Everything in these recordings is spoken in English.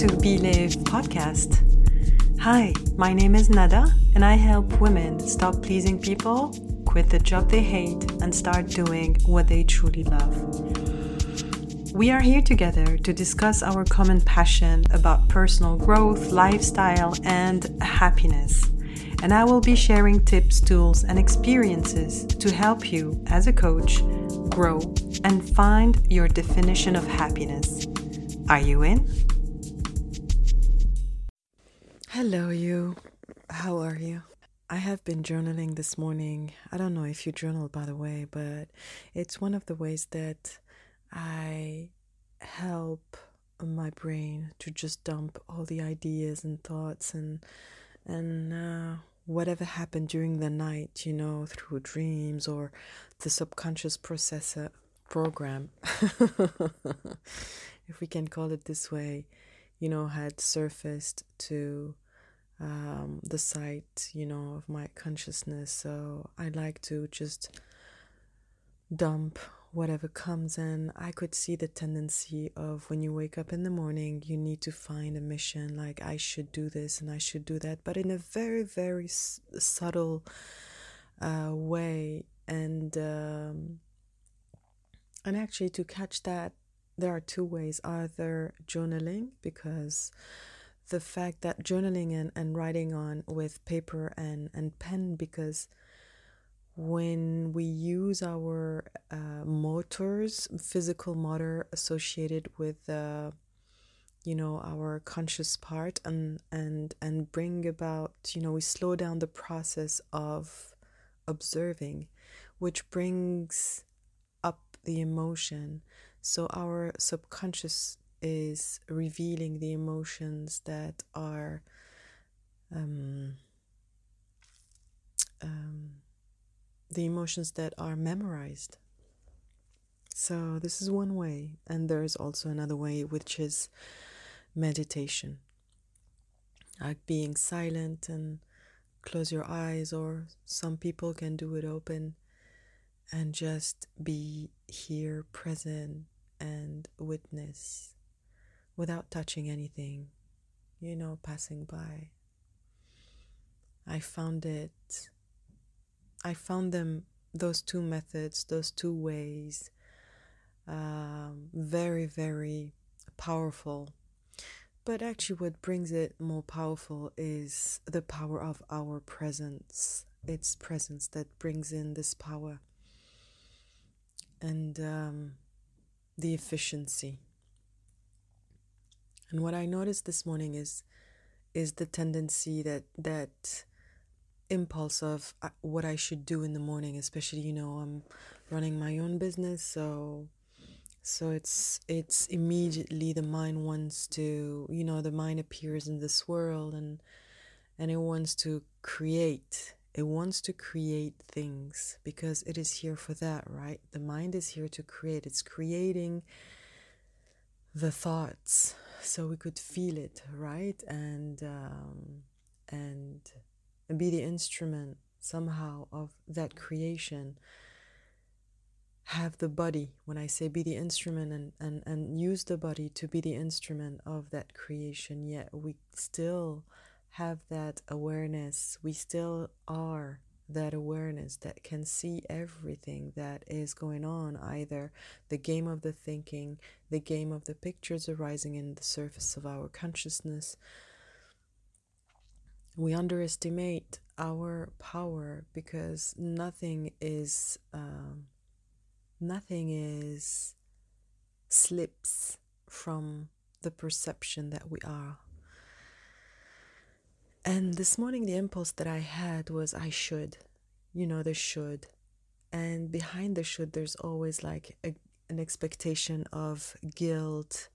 to Believe podcast. Hi, my name is Nada, and I help women stop pleasing people, quit the job they hate, and start doing what they truly love. We are here together to discuss our common passion about personal growth, lifestyle, and happiness. And I will be sharing tips, tools, and experiences to help you as a coach grow and find your definition of happiness. Are you in? Hello, you. How are you? I have been journaling this morning. I don't know if you journal, by the way, but it's one of the ways that I help my brain to just dump all the ideas and thoughts and and uh, whatever happened during the night, you know, through dreams or the subconscious processor program, if we can call it this way, you know, had surfaced to um, the site, you know, of my consciousness. So I like to just dump whatever comes in. I could see the tendency of when you wake up in the morning, you need to find a mission like I should do this and I should do that, but in a very, very s- subtle uh, way. And um, and actually, to catch that, there are two ways: either journaling, because the fact that journaling and, and writing on with paper and, and pen because when we use our uh, motors, physical motor associated with, uh, you know, our conscious part, and and and bring about, you know, we slow down the process of observing, which brings up the emotion. So our subconscious is revealing the emotions that are. Um, um, the emotions that are memorized. So, this is one way, and there is also another way, which is meditation. Like being silent and close your eyes, or some people can do it open and just be here present and witness without touching anything, you know, passing by. I found it I found them, those two methods, those two ways, um, very, very powerful. But actually, what brings it more powerful is the power of our presence. It's presence that brings in this power and um, the efficiency. And what I noticed this morning is is the tendency that that impulse of uh, what I should do in the morning, especially you know I'm running my own business, so so it's it's immediately the mind wants to you know the mind appears in this world and and it wants to create it wants to create things because it is here for that right? The mind is here to create. It's creating the thoughts so we could feel it right? And um, and be the instrument somehow of that creation. Have the body. When i say be the instrument and, and, and use the body to be the instrument of that creation yet we still have that awareness. We still are that awareness that can see everything that is going on either the game of the thinking the game of the pictures arising in the surface of our consciousness. We underestimate our power because nothing is um, nothing is slips from the perception that we are and this morning the impulse that i had was i should you know the should and behind the should there's always like a, an expectation of guilt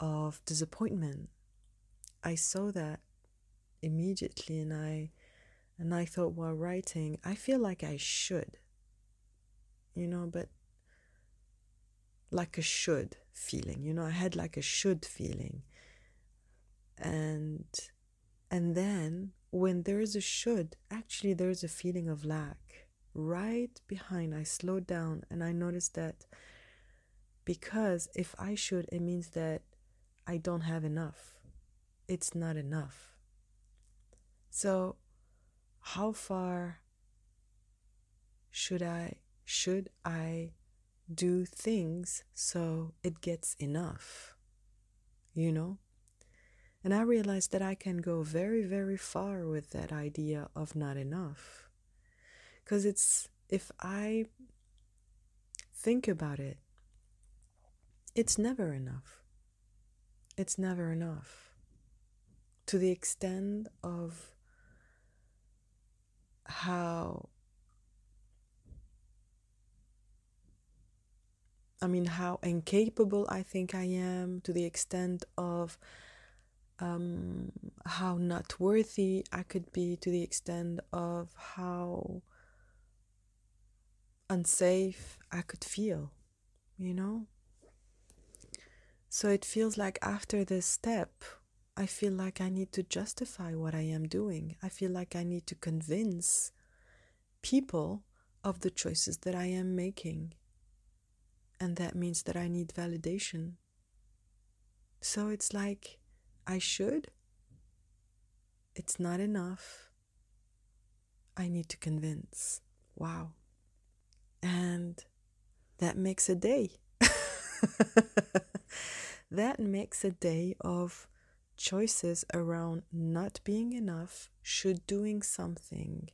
of disappointment i saw that immediately and I and I thought while writing, I feel like I should. You know, but like a should feeling. You know, I had like a should feeling. And and then when there is a should, actually there is a feeling of lack. Right behind, I slowed down and I noticed that because if I should, it means that I don't have enough it's not enough. So, how far should I should I do things so it gets enough? You know? And I realized that I can go very, very far with that idea of not enough. Because it's, if I think about it, it's never enough. It's never enough. To the extent of how I mean, how incapable I think I am, to the extent of um, how not worthy I could be, to the extent of how unsafe I could feel, you know? So it feels like after this step, I feel like I need to justify what I am doing. I feel like I need to convince people of the choices that I am making. And that means that I need validation. So it's like I should. It's not enough. I need to convince. Wow. And that makes a day. that makes a day of choices around not being enough, should doing something,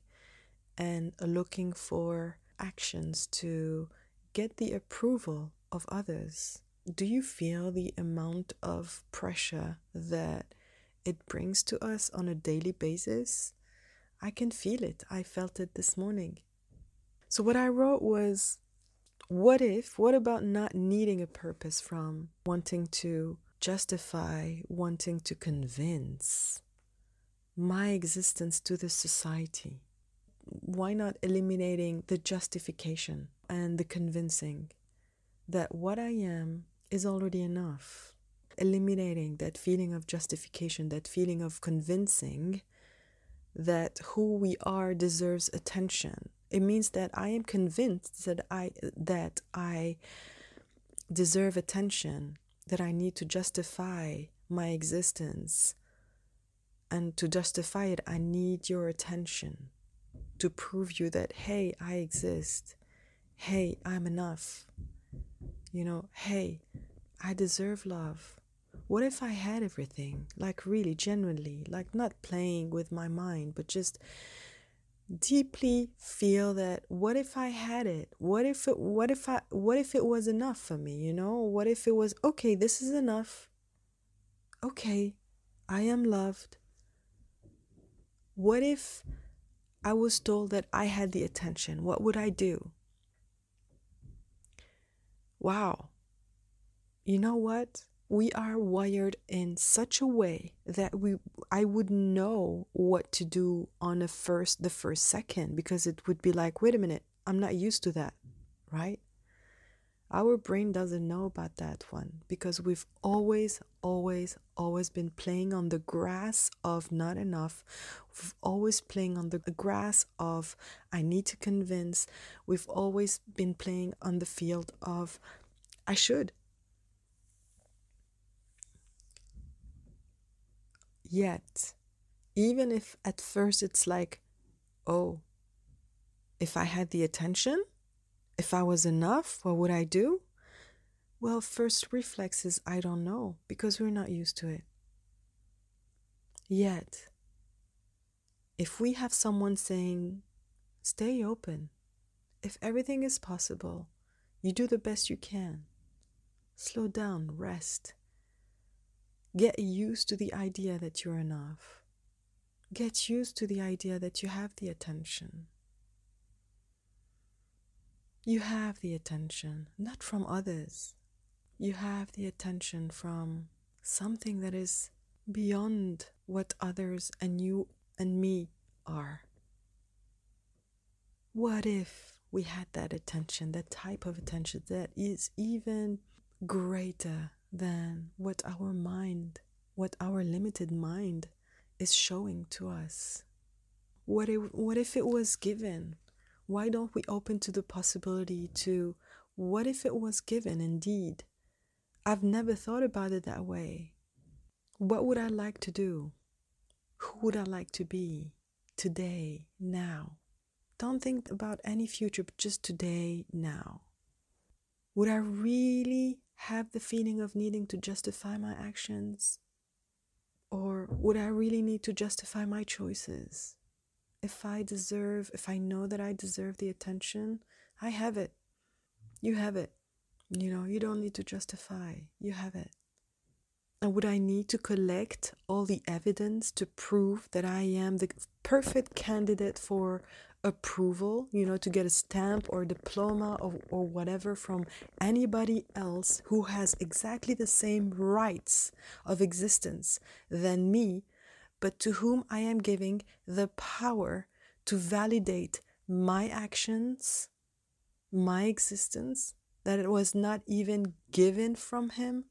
and looking for actions to get the approval of others. Do you feel the amount of pressure that it brings to us on a daily basis? I can feel it. I felt it this morning. So, what I wrote was what if, what about not needing a purpose from wanting to justify, wanting to convince my existence to the society? Why not eliminating the justification and the convincing that what I am is already enough? Eliminating that feeling of justification, that feeling of convincing that who we are deserves attention it means that I am convinced that I that I deserve attention, that I need to justify my existence. And to justify it, I need your attention to prove you that hey, I exist. Hey, I'm enough. You know, hey, I deserve love. What if I had everything? Like, really, genuinely, like not playing with my mind, but just deeply feel that what if I had it? What if it what if I what if it was enough for me, you know? What if it was okay, this is enough. Okay, I am loved. What if I was told that I had the attention? What would I do? Wow. You know what? we are wired in such a way that we I would know what to do on the first the first second because it would be like wait a minute I'm not used to that right our brain doesn't know about that one because we've always always always been playing on the grass of not enough. We've always playing on the grass of I need to convince. We've always been playing on the field of I should. Yet, even if at first it's like, oh, if I had the attention, if I was enough, what would I do? Well, first reflex is I don't know because we're not used to it. Yet, if we have someone saying, stay open, if everything is possible, you do the best you can, slow down, rest, Get used to the idea that you're enough. Get used to the idea that you have the attention. You have the attention, not from others. You have the attention from something that is beyond what others and you and me are. What if we had that attention, that type of attention that is even greater than what our mind, what our limited mind is showing to us. What if, what if it was given? Why don't we open to the possibility to what if it was given indeed? I've never thought about it that way. What would I like to do? Who would I like to be today, now? Don't think about any future, but just today, now. Would I really have the feeling of needing to justify my actions? Or would I really need to justify my choices? If I deserve, if I know that I deserve the attention, I have it. You have it. You know, you don't need to justify. You have it. And would I need to collect all the evidence to prove that I am the perfect candidate for approval, you know, to get a stamp or diploma or, or whatever from anybody else who has exactly the same rights of existence than me, but to whom I am giving the power to validate my actions, my existence, that it was not even given from Him,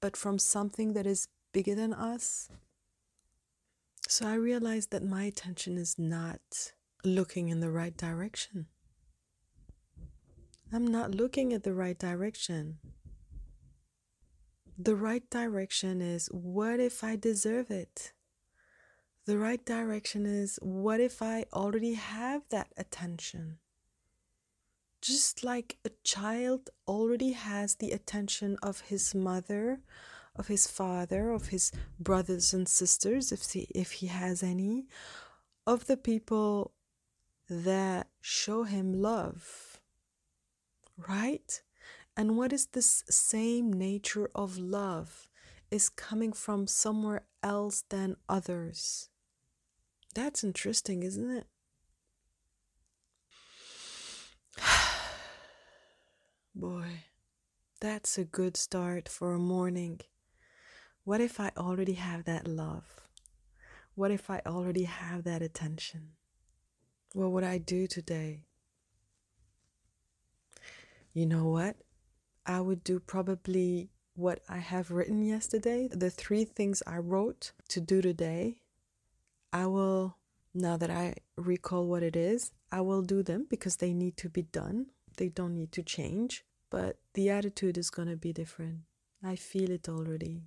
but from something that is bigger than us. So I realized that my attention is not looking in the right direction. I'm not looking at the right direction. The right direction is what if I deserve it? The right direction is what if I already have that attention? Just like a child already has the attention of his mother, of his father, of his brothers and sisters, if he, if he has any, of the people that show him love. Right? And what is this same nature of love is coming from somewhere else than others? That's interesting, isn't it? Boy, that's a good start for a morning. What if I already have that love? What if I already have that attention? What would I do today? You know what? I would do probably what I have written yesterday. The three things I wrote to do today. I will, now that I recall what it is, I will do them because they need to be done. They don't need to change, but the attitude is going to be different. I feel it already.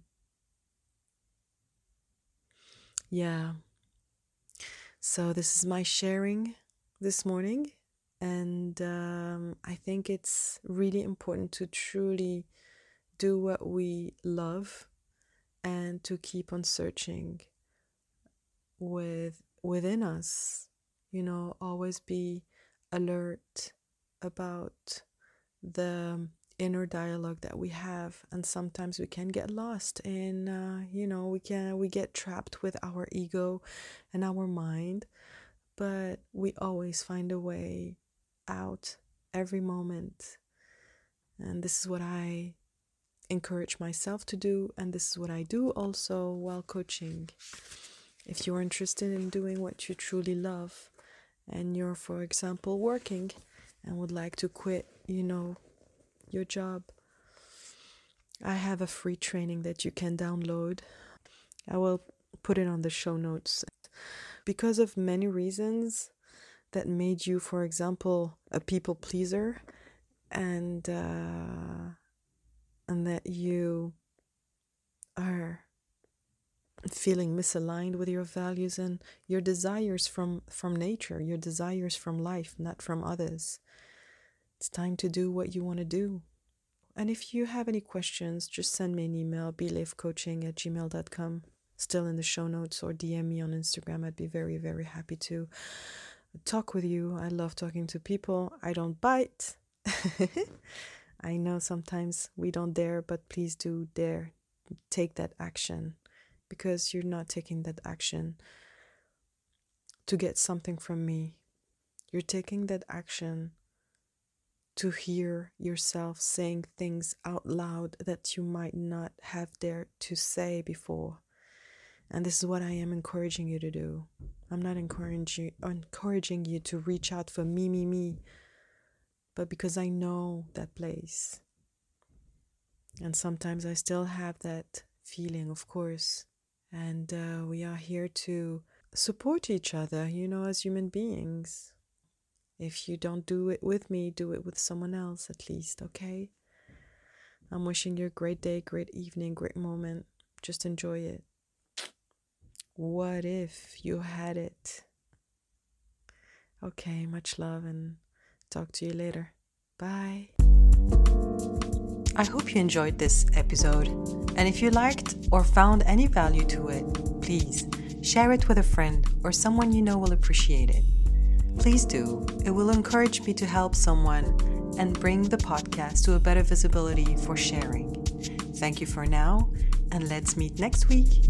Yeah. So, this is my sharing this morning, and um, I think it's really important to truly do what we love and to keep on searching with within us you know always be alert about the inner dialogue that we have. And sometimes we can get lost in uh, you know we can we get trapped with our ego and our mind. But we always find a way out every moment. And this is what i encourage myself to do. And this is what i do also while coaching if you're interested in doing what you truly love and you're for example working and would like to quit you know your job. I have a free training that you can download. I will put it on the show notes. Because of many reasons that made you, for example, a people pleaser, and uh, and that you are feeling misaligned with your values and your desires from from nature, your desires from life, not from others. It's time to do what you want to do. And if you have any questions, just send me an email, belifecoaching at gmail.com, still in the show notes, or DM me on Instagram. I'd be very, very happy to talk with you. I love talking to people. I don't bite. I know sometimes we don't dare, but please do dare take that action because you're not taking that action to get something from me. You're taking that action to hear yourself saying things out loud that you might not have dared to say before. And this is what I am encouraging you to do. I'm not encouraging encouraging you to reach out for me, me, me, but because I know that place. And sometimes I still have that feeling, of course. And uh, we are here to support each other, you know, as human beings. If you don't do it with me, do it with someone else at least, okay? I'm wishing you a great day, great evening, great moment. Just enjoy it. What if you had it? Okay, much love and talk to you later. Bye. I hope you enjoyed this episode. And if you liked or found any value to it, please share it with a friend or someone you know will appreciate it. Please do. It will encourage me to help someone and bring the podcast to a better visibility for sharing. Thank you for now, and let's meet next week.